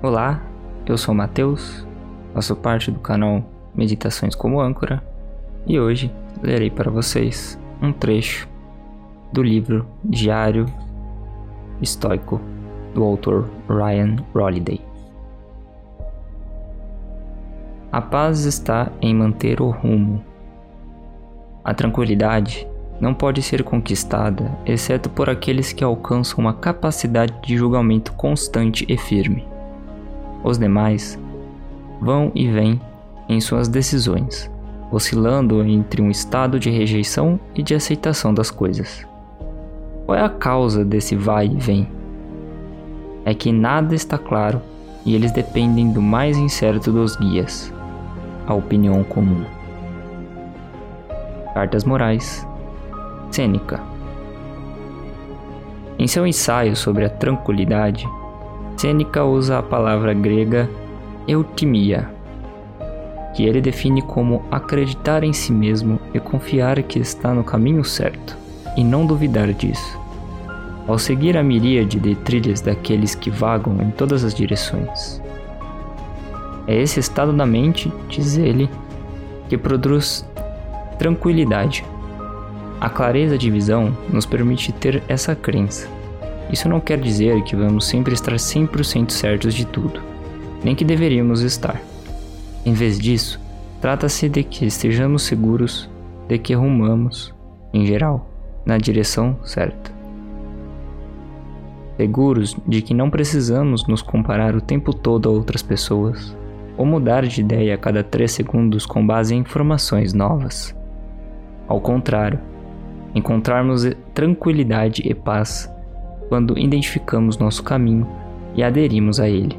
Olá, eu sou Matheus, faço parte do canal Meditações como Âncora e hoje lerei para vocês um trecho do livro Diário Estoico do autor Ryan Holiday. A paz está em manter o rumo. A tranquilidade não pode ser conquistada exceto por aqueles que alcançam uma capacidade de julgamento constante e firme. Os demais vão e vêm em suas decisões, oscilando entre um estado de rejeição e de aceitação das coisas. Qual é a causa desse vai e vem? É que nada está claro e eles dependem do mais incerto dos guias, a opinião comum. Cartas Morais, Sêneca. Em seu ensaio sobre a tranquilidade, Sêneca usa a palavra grega eutimia, que ele define como acreditar em si mesmo e confiar que está no caminho certo, e não duvidar disso. Ao seguir a miríade de trilhas daqueles que vagam em todas as direções. É esse estado da mente, diz ele, que produz tranquilidade. A clareza de visão nos permite ter essa crença isso não quer dizer que vamos sempre estar 100% certos de tudo, nem que deveríamos estar. Em vez disso, trata-se de que estejamos seguros de que rumamos, em geral, na direção certa. Seguros de que não precisamos nos comparar o tempo todo a outras pessoas, ou mudar de ideia a cada 3 segundos com base em informações novas. Ao contrário, encontrarmos tranquilidade e paz quando identificamos nosso caminho e aderimos a ele.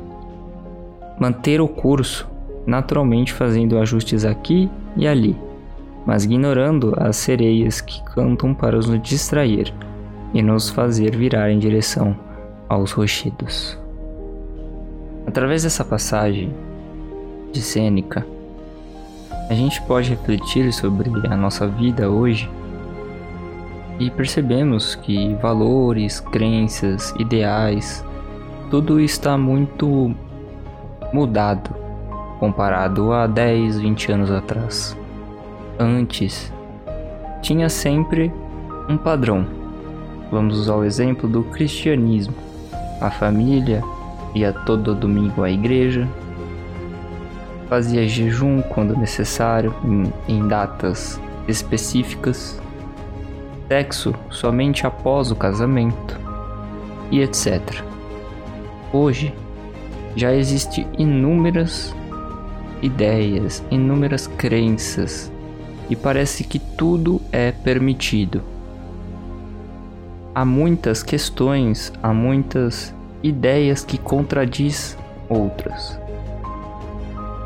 Manter o curso, naturalmente fazendo ajustes aqui e ali, mas ignorando as sereias que cantam para nos distrair e nos fazer virar em direção aos rochedos. Através dessa passagem de Sêneca, a gente pode refletir sobre a nossa vida hoje e percebemos que valores, crenças, ideais, tudo está muito mudado comparado a 10, 20 anos atrás. Antes, tinha sempre um padrão. Vamos usar o exemplo do cristianismo. A família ia todo domingo à igreja, fazia jejum quando necessário, em, em datas específicas, sexo somente após o casamento e etc. Hoje já existem inúmeras ideias, inúmeras crenças e parece que tudo é permitido. Há muitas questões, há muitas ideias que contradiz outras.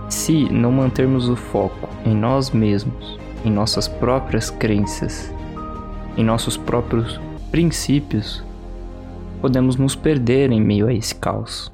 Se não mantermos o foco em nós mesmos, em nossas próprias crenças em nossos próprios princípios, podemos nos perder em meio a esse caos.